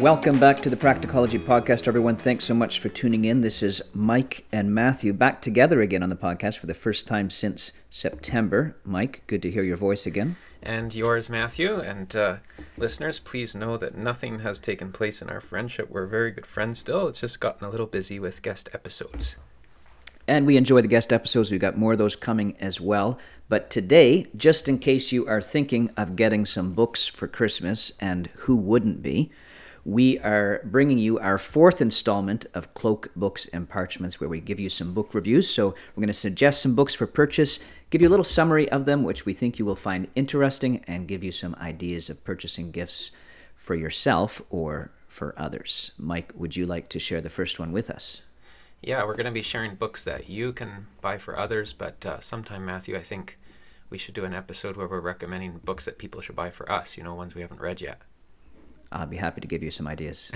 Welcome back to the Practicology Podcast, everyone. Thanks so much for tuning in. This is Mike and Matthew back together again on the podcast for the first time since September. Mike, good to hear your voice again. And yours, Matthew. And uh, listeners, please know that nothing has taken place in our friendship. We're very good friends still. It's just gotten a little busy with guest episodes. And we enjoy the guest episodes. We've got more of those coming as well. But today, just in case you are thinking of getting some books for Christmas, and who wouldn't be, we are bringing you our fourth installment of Cloak Books and Parchments, where we give you some book reviews. So, we're going to suggest some books for purchase, give you a little summary of them, which we think you will find interesting, and give you some ideas of purchasing gifts for yourself or for others. Mike, would you like to share the first one with us? Yeah, we're going to be sharing books that you can buy for others, but uh, sometime, Matthew, I think we should do an episode where we're recommending books that people should buy for us, you know, ones we haven't read yet. I'll be happy to give you some ideas.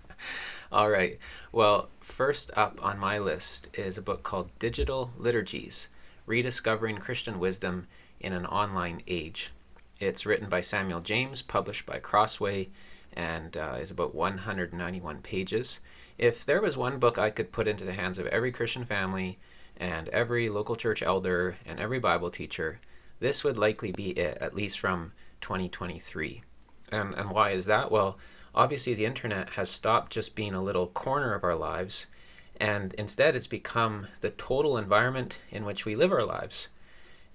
All right. Well, first up on my list is a book called Digital Liturgies Rediscovering Christian Wisdom in an Online Age. It's written by Samuel James, published by Crossway, and uh, is about 191 pages. If there was one book I could put into the hands of every Christian family and every local church elder and every Bible teacher, this would likely be it, at least from 2023. And, and why is that? Well, obviously, the internet has stopped just being a little corner of our lives, and instead, it's become the total environment in which we live our lives.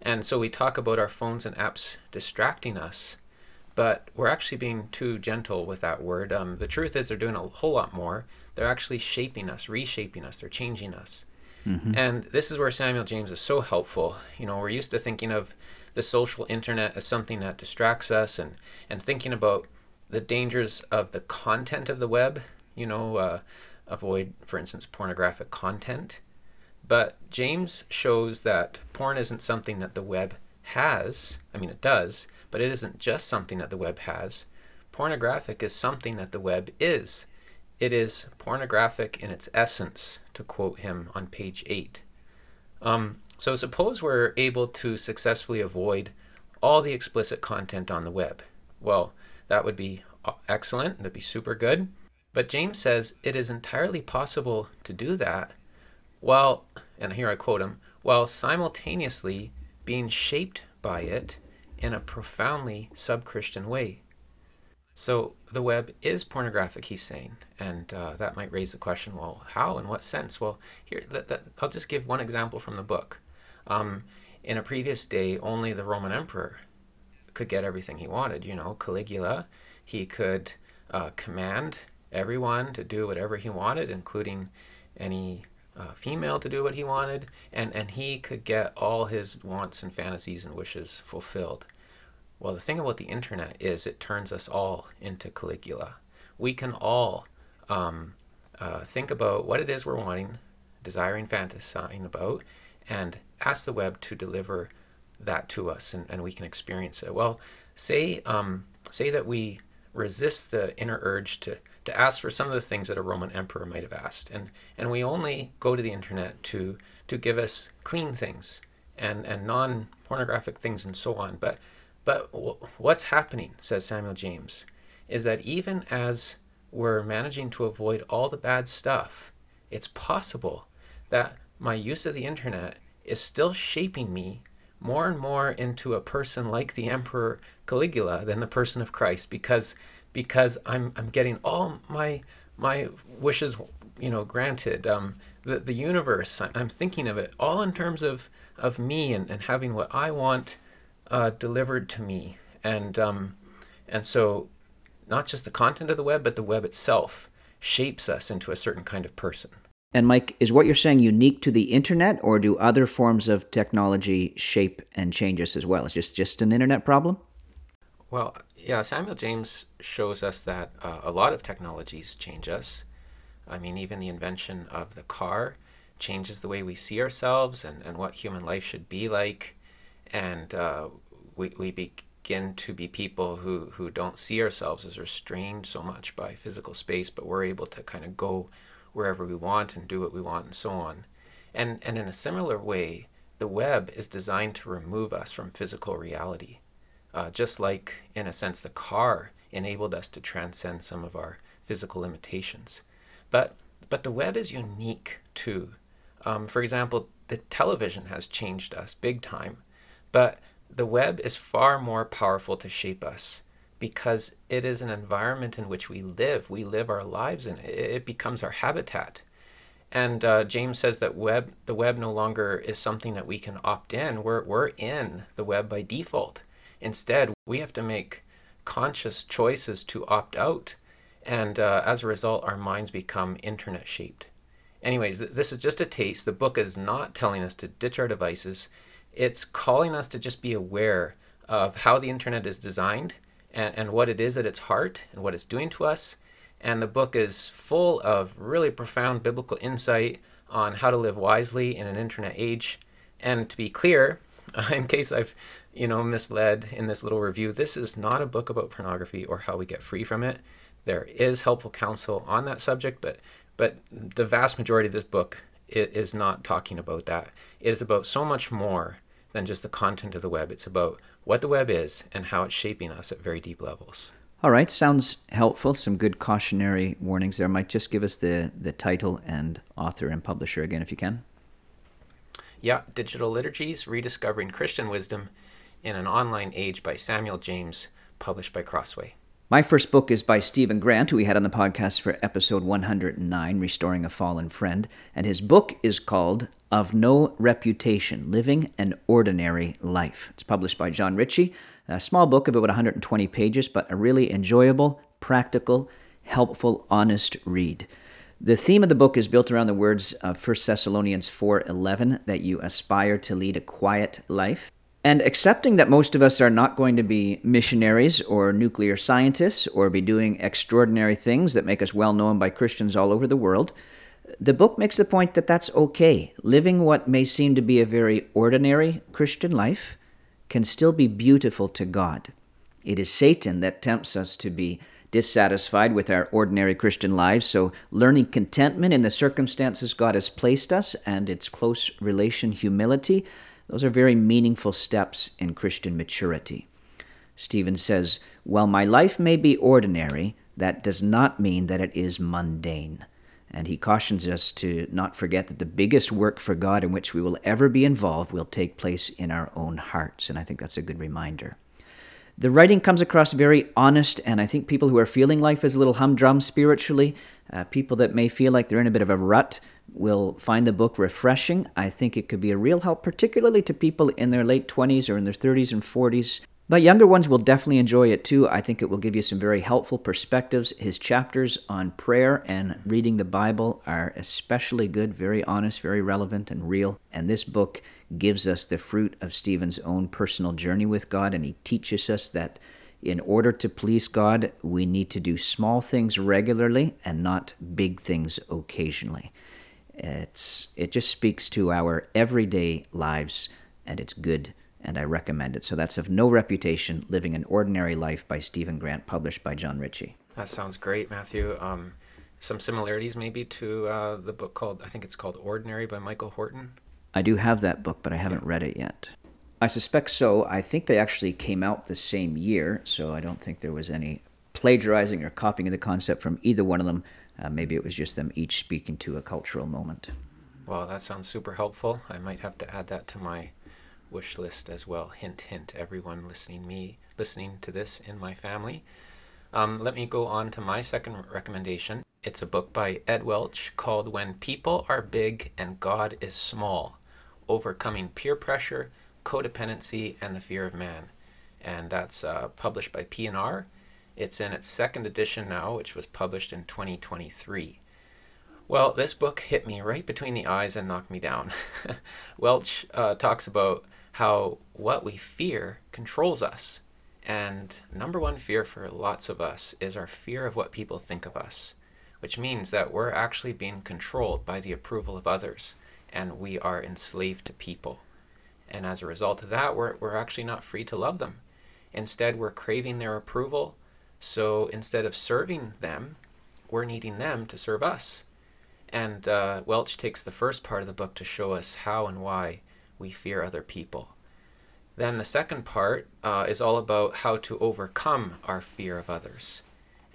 And so we talk about our phones and apps distracting us, but we're actually being too gentle with that word. Um, the truth is, they're doing a whole lot more. They're actually shaping us, reshaping us, they're changing us. Mm-hmm. And this is where Samuel James is so helpful. You know, we're used to thinking of the social internet as something that distracts us and, and thinking about the dangers of the content of the web, you know, uh, avoid, for instance, pornographic content. But James shows that porn isn't something that the web has. I mean, it does, but it isn't just something that the web has. Pornographic is something that the web is. It is pornographic in its essence, to quote him on page 8. Um, so suppose we're able to successfully avoid all the explicit content on the web. Well, that would be excellent. That'd be super good. But James says it is entirely possible to do that while, and here I quote him, while simultaneously being shaped by it in a profoundly sub Christian way. So the web is pornographic, he's saying, and uh, that might raise the question: Well, how? In what sense? Well, here, I'll just give one example from the book. Um, in a previous day, only the Roman emperor could get everything he wanted. You know, Caligula, he could uh, command everyone to do whatever he wanted, including any uh, female to do what he wanted, and, and he could get all his wants and fantasies and wishes fulfilled. Well, the thing about the internet is it turns us all into Caligula. We can all um, uh, think about what it is we're wanting, desiring, fantasizing about, and ask the web to deliver that to us and, and we can experience it. Well, say, um, say that we resist the inner urge to, to ask for some of the things that a Roman emperor might have asked. And, and we only go to the internet to, to give us clean things and, and non pornographic things and so on. But, but what's happening, says Samuel James, is that even as we're managing to avoid all the bad stuff, it's possible that my use of the internet is still shaping me more and more into a person like the Emperor Caligula than the person of Christ because because I'm I'm getting all my my wishes you know granted. Um, the the universe I'm thinking of it all in terms of of me and, and having what I want uh, delivered to me. And um, and so not just the content of the web but the web itself shapes us into a certain kind of person and Mike, is what you're saying unique to the internet, or do other forms of technology shape and change us as well? Is just just an internet problem? Well, yeah, Samuel James shows us that uh, a lot of technologies change us. I mean, even the invention of the car changes the way we see ourselves and, and what human life should be like. And uh, we, we begin to be people who, who don't see ourselves as restrained so much by physical space, but we're able to kind of go wherever we want and do what we want and so on. And, and in a similar way, the web is designed to remove us from physical reality. Uh, just like, in a sense, the car enabled us to transcend some of our physical limitations. But but the web is unique too. Um, for example, the television has changed us big time, but the web is far more powerful to shape us because it is an environment in which we live. We live our lives in it. Becomes our habitat. And uh, James says that web, the web no longer is something that we can opt in. We're, we're in the web by default. Instead, we have to make conscious choices to opt out. And uh, as a result, our minds become internet shaped. Anyways, this is just a taste. The book is not telling us to ditch our devices, it's calling us to just be aware of how the internet is designed and, and what it is at its heart and what it's doing to us and the book is full of really profound biblical insight on how to live wisely in an internet age. And to be clear, in case I've, you know, misled in this little review, this is not a book about pornography or how we get free from it. There is helpful counsel on that subject, but but the vast majority of this book is not talking about that. It is about so much more than just the content of the web. It's about what the web is and how it's shaping us at very deep levels. All right, sounds helpful. Some good cautionary warnings there. Might just give us the, the title and author and publisher again, if you can. Yeah, Digital Liturgies Rediscovering Christian Wisdom in an Online Age by Samuel James, published by Crossway. My first book is by Stephen Grant, who we had on the podcast for episode 109, Restoring a Fallen Friend. And his book is called Of No Reputation Living an Ordinary Life. It's published by John Ritchie. A small book of about 120 pages, but a really enjoyable, practical, helpful, honest read. The theme of the book is built around the words of 1 Thessalonians 4:11 that you aspire to lead a quiet life. And accepting that most of us are not going to be missionaries or nuclear scientists or be doing extraordinary things that make us well known by Christians all over the world, the book makes the point that that's okay. Living what may seem to be a very ordinary Christian life can still be beautiful to God. It is Satan that tempts us to be dissatisfied with our ordinary Christian lives, so learning contentment in the circumstances God has placed us and its close relation humility, those are very meaningful steps in Christian maturity. Stephen says, While my life may be ordinary, that does not mean that it is mundane. And he cautions us to not forget that the biggest work for God in which we will ever be involved will take place in our own hearts. And I think that's a good reminder. The writing comes across very honest, and I think people who are feeling life is a little humdrum spiritually, uh, people that may feel like they're in a bit of a rut, will find the book refreshing. I think it could be a real help, particularly to people in their late 20s or in their 30s and 40s but younger ones will definitely enjoy it too. I think it will give you some very helpful perspectives. His chapters on prayer and reading the Bible are especially good, very honest, very relevant, and real. And this book gives us the fruit of Stephen's own personal journey with God, and he teaches us that in order to please God, we need to do small things regularly and not big things occasionally. It's, it just speaks to our everyday lives, and it's good and I recommend it. So that's Of No Reputation Living an Ordinary Life by Stephen Grant, published by John Ritchie. That sounds great, Matthew. Um, some similarities maybe to uh, the book called, I think it's called Ordinary by Michael Horton. I do have that book, but I haven't yeah. read it yet. I suspect so. I think they actually came out the same year, so I don't think there was any plagiarizing or copying of the concept from either one of them. Uh, maybe it was just them each speaking to a cultural moment. Well, that sounds super helpful. I might have to add that to my wish list as well. Hint, hint, everyone listening me listening to this in my family. Um, let me go on to my second recommendation. It's a book by Ed Welch called When People Are Big and God is Small Overcoming Peer Pressure, Codependency, and the Fear of Man. And that's uh, published by P&R. It's in its second edition now, which was published in 2023. Well, this book hit me right between the eyes and knocked me down. Welch uh, talks about how what we fear controls us. And number one fear for lots of us is our fear of what people think of us, which means that we're actually being controlled by the approval of others and we are enslaved to people. And as a result of that, we're, we're actually not free to love them. Instead, we're craving their approval. So instead of serving them, we're needing them to serve us. And uh, Welch takes the first part of the book to show us how and why we fear other people. Then the second part uh, is all about how to overcome our fear of others.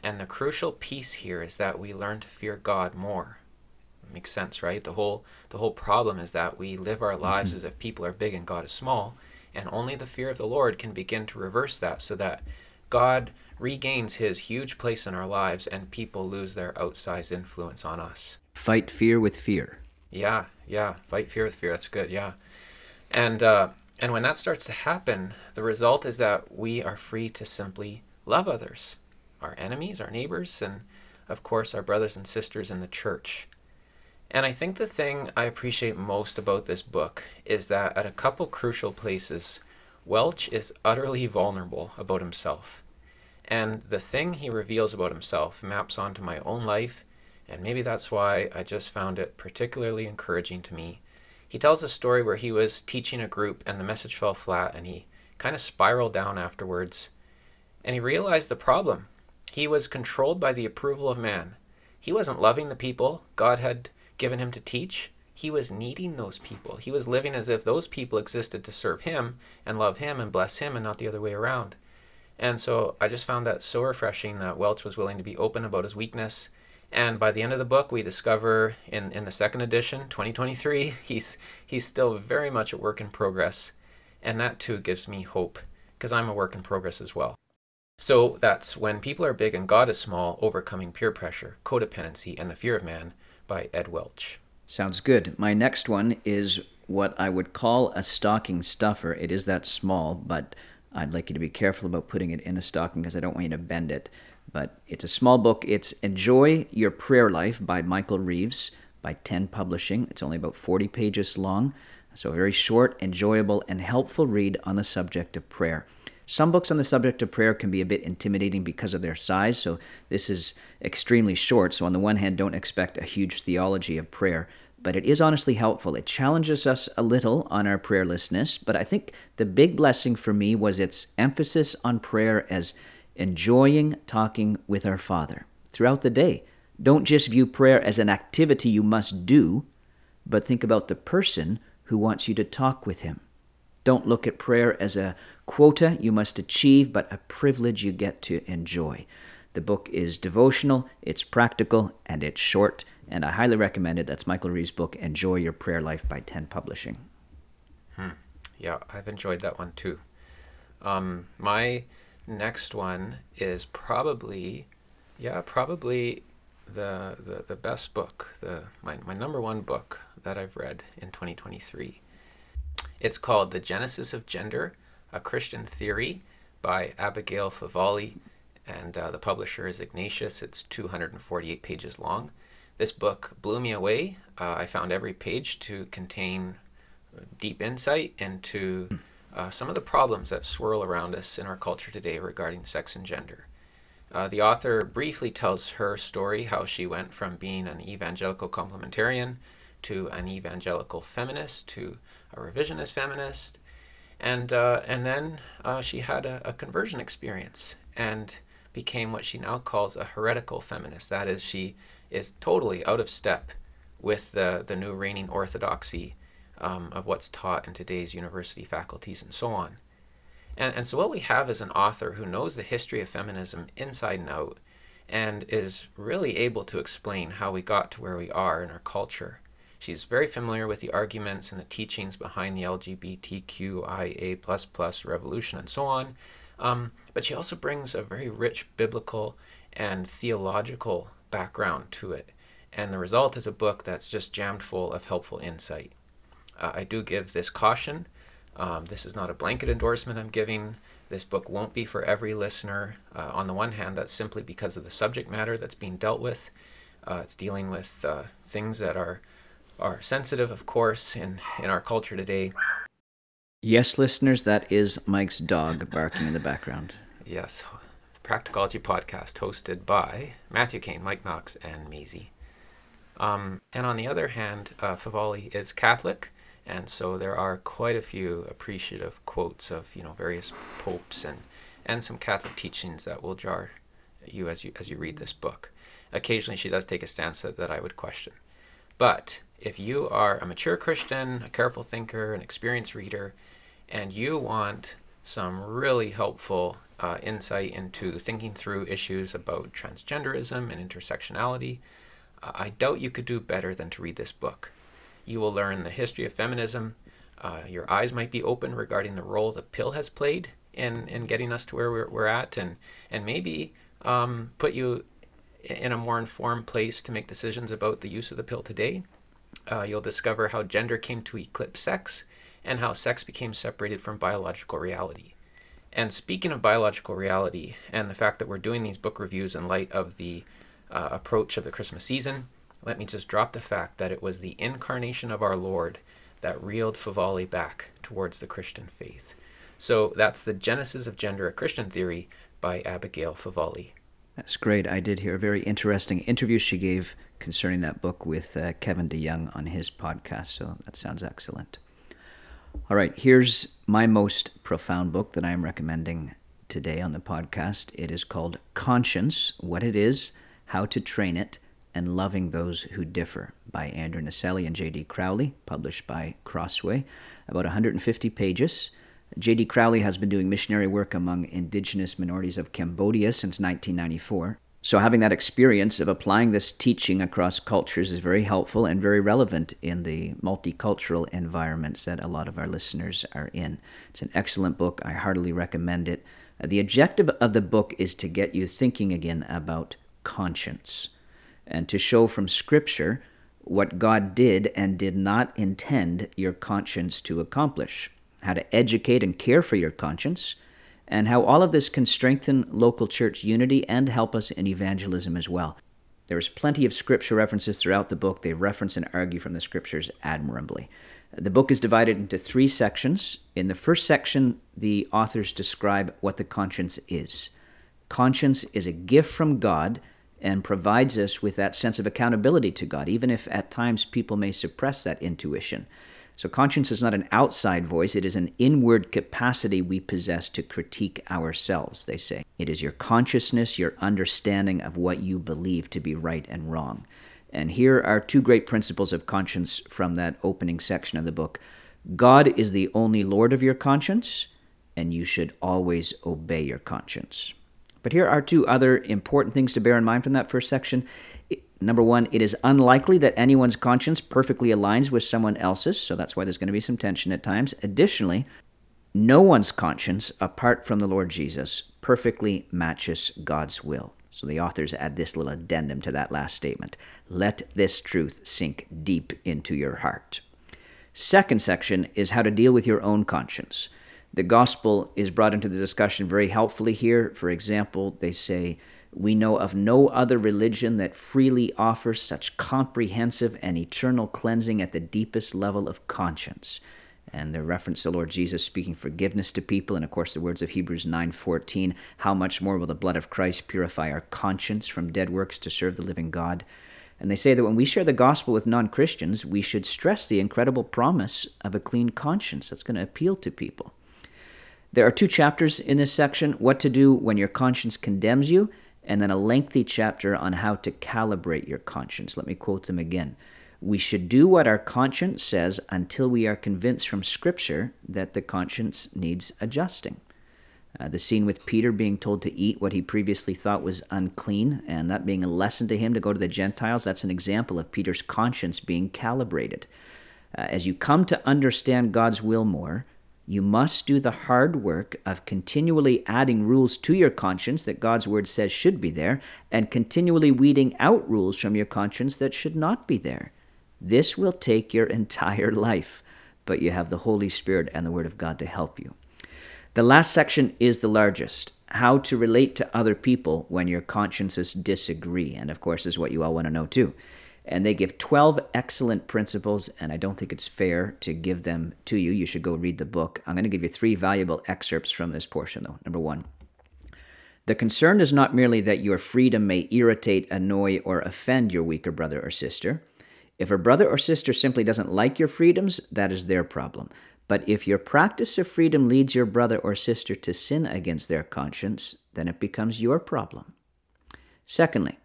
And the crucial piece here is that we learn to fear God more. It makes sense, right? The whole the whole problem is that we live our lives mm-hmm. as if people are big and God is small, and only the fear of the Lord can begin to reverse that so that God regains his huge place in our lives and people lose their outsized influence on us. Fight fear with fear. Yeah, yeah. Fight fear with fear. That's good. Yeah. And uh, and when that starts to happen, the result is that we are free to simply love others, our enemies, our neighbors, and of course our brothers and sisters in the church. And I think the thing I appreciate most about this book is that at a couple crucial places, Welch is utterly vulnerable about himself. And the thing he reveals about himself maps onto my own life, and maybe that's why I just found it particularly encouraging to me. He tells a story where he was teaching a group and the message fell flat and he kind of spiraled down afterwards. And he realized the problem. He was controlled by the approval of man. He wasn't loving the people God had given him to teach. He was needing those people. He was living as if those people existed to serve him and love him and bless him and not the other way around. And so I just found that so refreshing that Welch was willing to be open about his weakness. And by the end of the book, we discover in, in the second edition, 2023, he's, he's still very much a work in progress. And that too gives me hope because I'm a work in progress as well. So that's When People Are Big and God is Small Overcoming Peer Pressure, Codependency, and the Fear of Man by Ed Welch. Sounds good. My next one is what I would call a stocking stuffer. It is that small, but I'd like you to be careful about putting it in a stocking because I don't want you to bend it. But it's a small book. It's Enjoy Your Prayer Life by Michael Reeves by 10 Publishing. It's only about 40 pages long, so a very short, enjoyable, and helpful read on the subject of prayer. Some books on the subject of prayer can be a bit intimidating because of their size, so this is extremely short. So, on the one hand, don't expect a huge theology of prayer, but it is honestly helpful. It challenges us a little on our prayerlessness, but I think the big blessing for me was its emphasis on prayer as enjoying talking with our Father throughout the day. Don't just view prayer as an activity you must do, but think about the person who wants you to talk with him. Don't look at prayer as a quota you must achieve, but a privilege you get to enjoy. The book is devotional, it's practical, and it's short and I highly recommend it. That's Michael Reeves' book, Enjoy Your Prayer Life by 10 Publishing. Hmm. Yeah, I've enjoyed that one too. Um, my next one is probably, yeah, probably the, the, the best book, the, my, my number one book that I've read in 2023. It's called The Genesis of Gender, A Christian Theory by Abigail Favale, and uh, the publisher is Ignatius. It's 248 pages long. This book blew me away. Uh, I found every page to contain deep insight into uh, some of the problems that swirl around us in our culture today regarding sex and gender. Uh, the author briefly tells her story how she went from being an evangelical complementarian to an evangelical feminist to a revisionist feminist, and uh, and then uh, she had a, a conversion experience and became what she now calls a heretical feminist. That is, she is totally out of step with the, the new reigning orthodoxy um, of what's taught in today's university faculties and so on. And, and so, what we have is an author who knows the history of feminism inside and out and is really able to explain how we got to where we are in our culture. She's very familiar with the arguments and the teachings behind the LGBTQIA revolution and so on. Um, but she also brings a very rich biblical and theological background to it. And the result is a book that's just jammed full of helpful insight. Uh, I do give this caution. Um, this is not a blanket endorsement I'm giving. This book won't be for every listener. Uh, on the one hand, that's simply because of the subject matter that's being dealt with. Uh, it's dealing with uh, things that are are sensitive, of course, in, in our culture today. Yes, listeners, that is Mike's dog barking in the background. Yes, Practicology podcast hosted by Matthew Kane, Mike Knox, and Maisie. Um, and on the other hand, uh, Favale is Catholic, and so there are quite a few appreciative quotes of you know various popes and and some Catholic teachings that will jar you as you as you read this book. Occasionally, she does take a stance that, that I would question. But if you are a mature Christian, a careful thinker, an experienced reader, and you want some really helpful uh, insight into thinking through issues about transgenderism and intersectionality, uh, I doubt you could do better than to read this book. You will learn the history of feminism. Uh, your eyes might be open regarding the role the pill has played in, in getting us to where we're, we're at, and, and maybe um, put you in a more informed place to make decisions about the use of the pill today. Uh, you'll discover how gender came to eclipse sex and how sex became separated from biological reality. And speaking of biological reality and the fact that we're doing these book reviews in light of the uh, approach of the Christmas season, let me just drop the fact that it was the incarnation of our Lord that reeled Favale back towards the Christian faith. So that's the Genesis of Gender, a Christian Theory by Abigail Favale. That's great. I did hear a very interesting interview she gave concerning that book with uh, Kevin DeYoung on his podcast, so that sounds excellent. All right, here's my most profound book that I'm recommending today on the podcast. It is called Conscience What It Is, How to Train It, and Loving Those Who Differ by Andrew Naselli and J.D. Crowley, published by Crossway. About 150 pages. J.D. Crowley has been doing missionary work among indigenous minorities of Cambodia since 1994. So, having that experience of applying this teaching across cultures is very helpful and very relevant in the multicultural environments that a lot of our listeners are in. It's an excellent book. I heartily recommend it. Uh, the objective of the book is to get you thinking again about conscience and to show from Scripture what God did and did not intend your conscience to accomplish, how to educate and care for your conscience and how all of this can strengthen local church unity and help us in evangelism as well. There is plenty of scripture references throughout the book. They reference and argue from the scriptures admirably. The book is divided into three sections. In the first section, the authors describe what the conscience is. Conscience is a gift from God and provides us with that sense of accountability to God, even if at times people may suppress that intuition. So, conscience is not an outside voice, it is an inward capacity we possess to critique ourselves, they say. It is your consciousness, your understanding of what you believe to be right and wrong. And here are two great principles of conscience from that opening section of the book God is the only Lord of your conscience, and you should always obey your conscience. But here are two other important things to bear in mind from that first section. Number one, it is unlikely that anyone's conscience perfectly aligns with someone else's, so that's why there's going to be some tension at times. Additionally, no one's conscience, apart from the Lord Jesus, perfectly matches God's will. So the authors add this little addendum to that last statement. Let this truth sink deep into your heart. Second section is how to deal with your own conscience. The gospel is brought into the discussion very helpfully here. For example, they say, we know of no other religion that freely offers such comprehensive and eternal cleansing at the deepest level of conscience. And the reference to Lord Jesus speaking forgiveness to people, and of course the words of Hebrews 9:14, how much more will the blood of Christ purify our conscience from dead works to serve the living God? And they say that when we share the gospel with non-Christians, we should stress the incredible promise of a clean conscience that's going to appeal to people. There are two chapters in this section, what to do when your conscience condemns you and then a lengthy chapter on how to calibrate your conscience. Let me quote them again. We should do what our conscience says until we are convinced from Scripture that the conscience needs adjusting. Uh, the scene with Peter being told to eat what he previously thought was unclean, and that being a lesson to him to go to the Gentiles, that's an example of Peter's conscience being calibrated. Uh, as you come to understand God's will more, you must do the hard work of continually adding rules to your conscience that God's word says should be there, and continually weeding out rules from your conscience that should not be there. This will take your entire life, but you have the Holy Spirit and the Word of God to help you. The last section is the largest how to relate to other people when your consciences disagree, and of course, is what you all want to know too. And they give 12 excellent principles, and I don't think it's fair to give them to you. You should go read the book. I'm going to give you three valuable excerpts from this portion, though. Number one, the concern is not merely that your freedom may irritate, annoy, or offend your weaker brother or sister. If a brother or sister simply doesn't like your freedoms, that is their problem. But if your practice of freedom leads your brother or sister to sin against their conscience, then it becomes your problem. Secondly,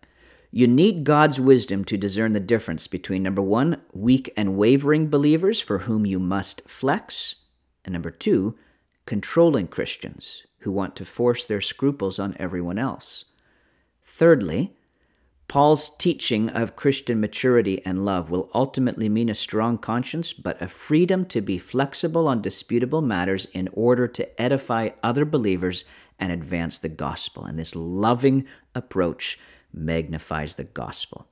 you need God's wisdom to discern the difference between number one, weak and wavering believers for whom you must flex, And number two, controlling Christians who want to force their scruples on everyone else. Thirdly, Paul's teaching of Christian maturity and love will ultimately mean a strong conscience, but a freedom to be flexible on disputable matters in order to edify other believers and advance the gospel. And this loving approach magnifies the gospel.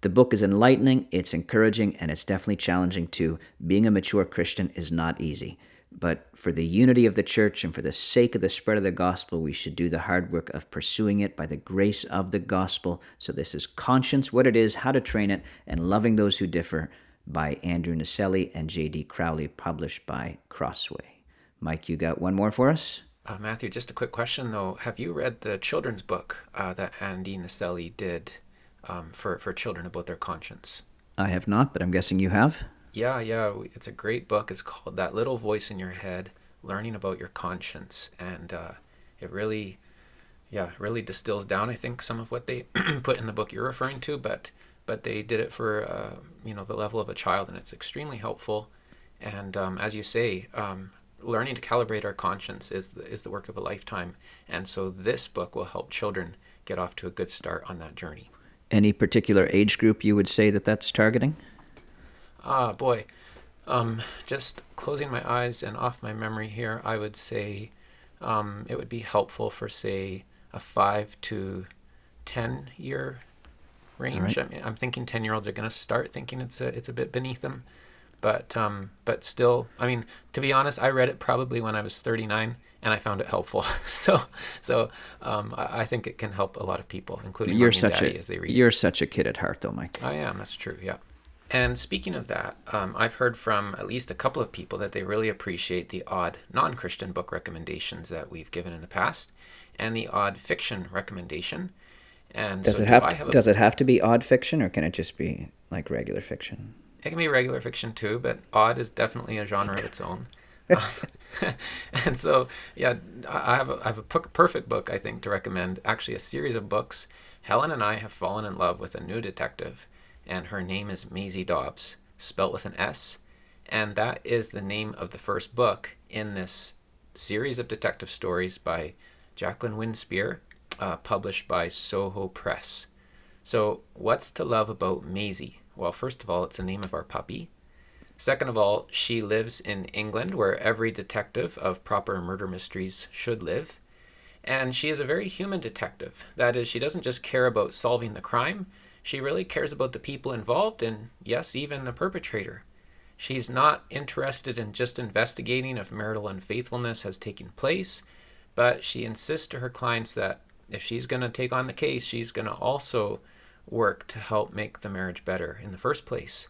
The book is enlightening, it's encouraging, and it's definitely challenging too. Being a mature Christian is not easy. But for the unity of the church and for the sake of the spread of the gospel, we should do the hard work of pursuing it by the grace of the gospel. So, this is Conscience, what it is, how to train it, and Loving Those Who Differ by Andrew Naselli and J.D. Crowley, published by Crossway. Mike, you got one more for us? Uh, Matthew, just a quick question though. Have you read the children's book uh, that Andy Naselli did um, for, for children about their conscience? I have not, but I'm guessing you have. Yeah, yeah, it's a great book. It's called That Little Voice in Your Head Learning About Your Conscience. And uh, it really, yeah, really distills down, I think, some of what they put in the book you're referring to, but but they did it for, uh, you know, the level of a child, and it's extremely helpful. And um, as you say, um, learning to calibrate our conscience is the, is the work of a lifetime. And so this book will help children get off to a good start on that journey. Any particular age group you would say that that's targeting? Ah, boy. Um, just closing my eyes and off my memory here, I would say um, it would be helpful for, say, a five to 10 year range. Right. I mean, I'm thinking 10 year olds are going to start thinking it's a, it's a bit beneath them. But, um, but still, I mean, to be honest, I read it probably when I was 39 and I found it helpful. so, so um, I, I, think it can help a lot of people, including you're such a, as they read. You're such a kid at heart, though, Mike. I am. That's true. Yeah. And speaking of that, um, I've heard from at least a couple of people that they really appreciate the odd non Christian book recommendations that we've given in the past and the odd fiction recommendation. And does so it have, to, have a, does it have to be odd fiction or can it just be like regular fiction? It can be regular fiction too, but odd is definitely a genre of its own. and so, yeah, I have a, I have a perfect book I think to recommend. Actually, a series of books. Helen and I have fallen in love with a new detective and her name is Maisie Dobbs, spelt with an S. And that is the name of the first book in this series of detective stories by Jacqueline Winspear, uh, published by Soho Press. So, what's to love about Maisie? Well, first of all, it's the name of our puppy. Second of all, she lives in England, where every detective of proper murder mysteries should live. And she is a very human detective. That is, she doesn't just care about solving the crime, she really cares about the people involved and, yes, even the perpetrator. She's not interested in just investigating if marital unfaithfulness has taken place, but she insists to her clients that if she's going to take on the case, she's going to also work to help make the marriage better in the first place.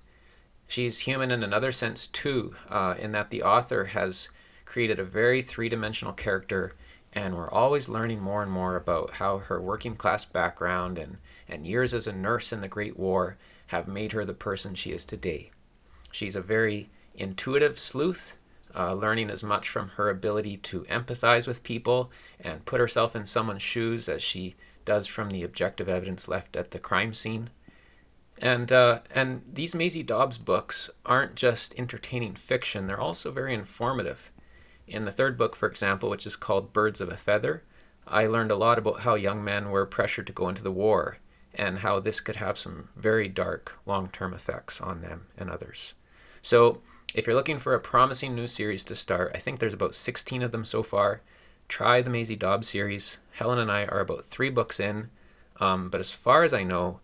She's human in another sense, too, uh, in that the author has created a very three dimensional character, and we're always learning more and more about how her working class background and and years as a nurse in the Great War have made her the person she is today. She's a very intuitive sleuth, uh, learning as much from her ability to empathize with people and put herself in someone's shoes as she does from the objective evidence left at the crime scene. And uh, and these Maisie Dobbs books aren't just entertaining fiction; they're also very informative. In the third book, for example, which is called Birds of a Feather, I learned a lot about how young men were pressured to go into the war and how this could have some very dark long term effects on them and others. So, if you're looking for a promising new series to start, I think there's about 16 of them so far. Try the Maisie Dobbs series. Helen and I are about three books in, um, but as far as I know,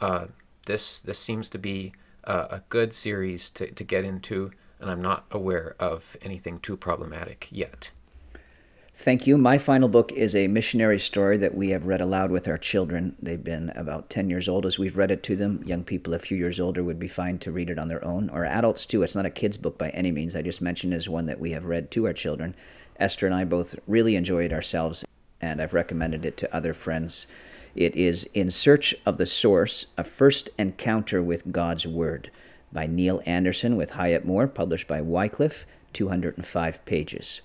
uh, this this seems to be a, a good series to, to get into, and I'm not aware of anything too problematic yet. Thank you. My final book is a missionary story that we have read aloud with our children. They've been about 10 years old as we've read it to them. Young people a few years older would be fine to read it on their own, or adults too. It's not a kid's book by any means. I just mentioned as one that we have read to our children. Esther and I both really enjoy it ourselves, and I've recommended it to other friends. It is In Search of the Source A First Encounter with God's Word by Neil Anderson with Hyatt Moore, published by Wycliffe, 205 pages.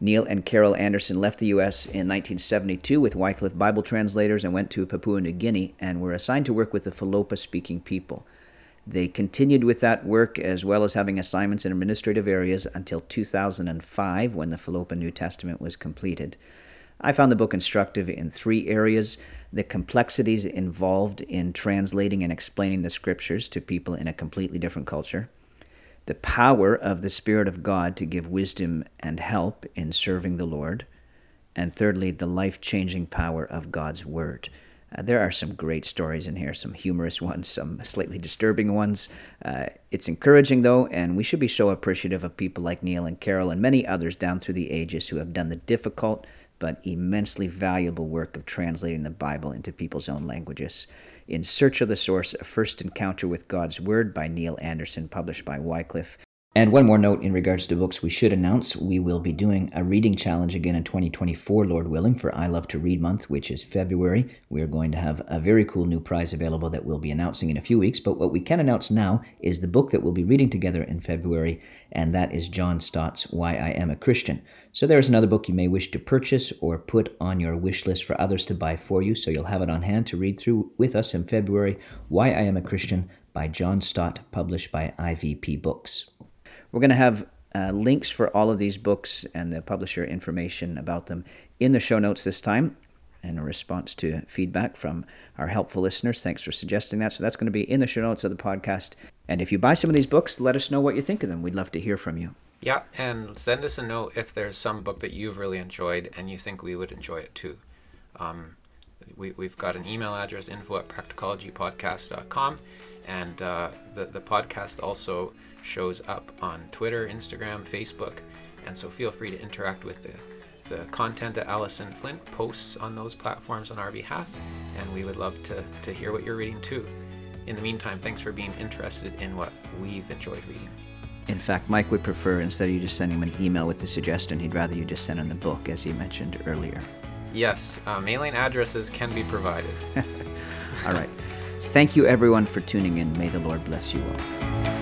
Neil and Carol Anderson left the U.S. in 1972 with Wycliffe Bible translators and went to Papua New Guinea and were assigned to work with the Folopa speaking people. They continued with that work as well as having assignments in administrative areas until 2005 when the Fallopian New Testament was completed. I found the book instructive in three areas the complexities involved in translating and explaining the scriptures to people in a completely different culture, the power of the Spirit of God to give wisdom and help in serving the Lord, and thirdly, the life changing power of God's Word. Uh, there are some great stories in here, some humorous ones, some slightly disturbing ones. Uh, it's encouraging, though, and we should be so appreciative of people like Neil and Carol and many others down through the ages who have done the difficult but immensely valuable work of translating the Bible into people's own languages. In Search of the Source, A First Encounter with God's Word by Neil Anderson, published by Wycliffe. And one more note in regards to books we should announce we will be doing a reading challenge again in 2024, Lord willing, for I Love to Read Month, which is February. We are going to have a very cool new prize available that we'll be announcing in a few weeks. But what we can announce now is the book that we'll be reading together in February, and that is John Stott's Why I Am a Christian. So there's another book you may wish to purchase or put on your wish list for others to buy for you, so you'll have it on hand to read through with us in February Why I Am a Christian by John Stott, published by IVP Books. We're going to have uh, links for all of these books and the publisher information about them in the show notes this time in response to feedback from our helpful listeners. Thanks for suggesting that. So that's going to be in the show notes of the podcast. And if you buy some of these books, let us know what you think of them. We'd love to hear from you. Yeah, and send us a note if there's some book that you've really enjoyed and you think we would enjoy it too. Um, we, we've got an email address info at practicologypodcast.com and uh, the, the podcast also shows up on Twitter, Instagram, Facebook, and so feel free to interact with the, the content that Allison Flint posts on those platforms on our behalf, and we would love to, to hear what you're reading too. In the meantime, thanks for being interested in what we've enjoyed reading. In fact, Mike would prefer instead of you just sending him an email with the suggestion, he'd rather you just send him the book, as he mentioned earlier. Yes, uh, mailing addresses can be provided. all right. Thank you, everyone, for tuning in. May the Lord bless you all.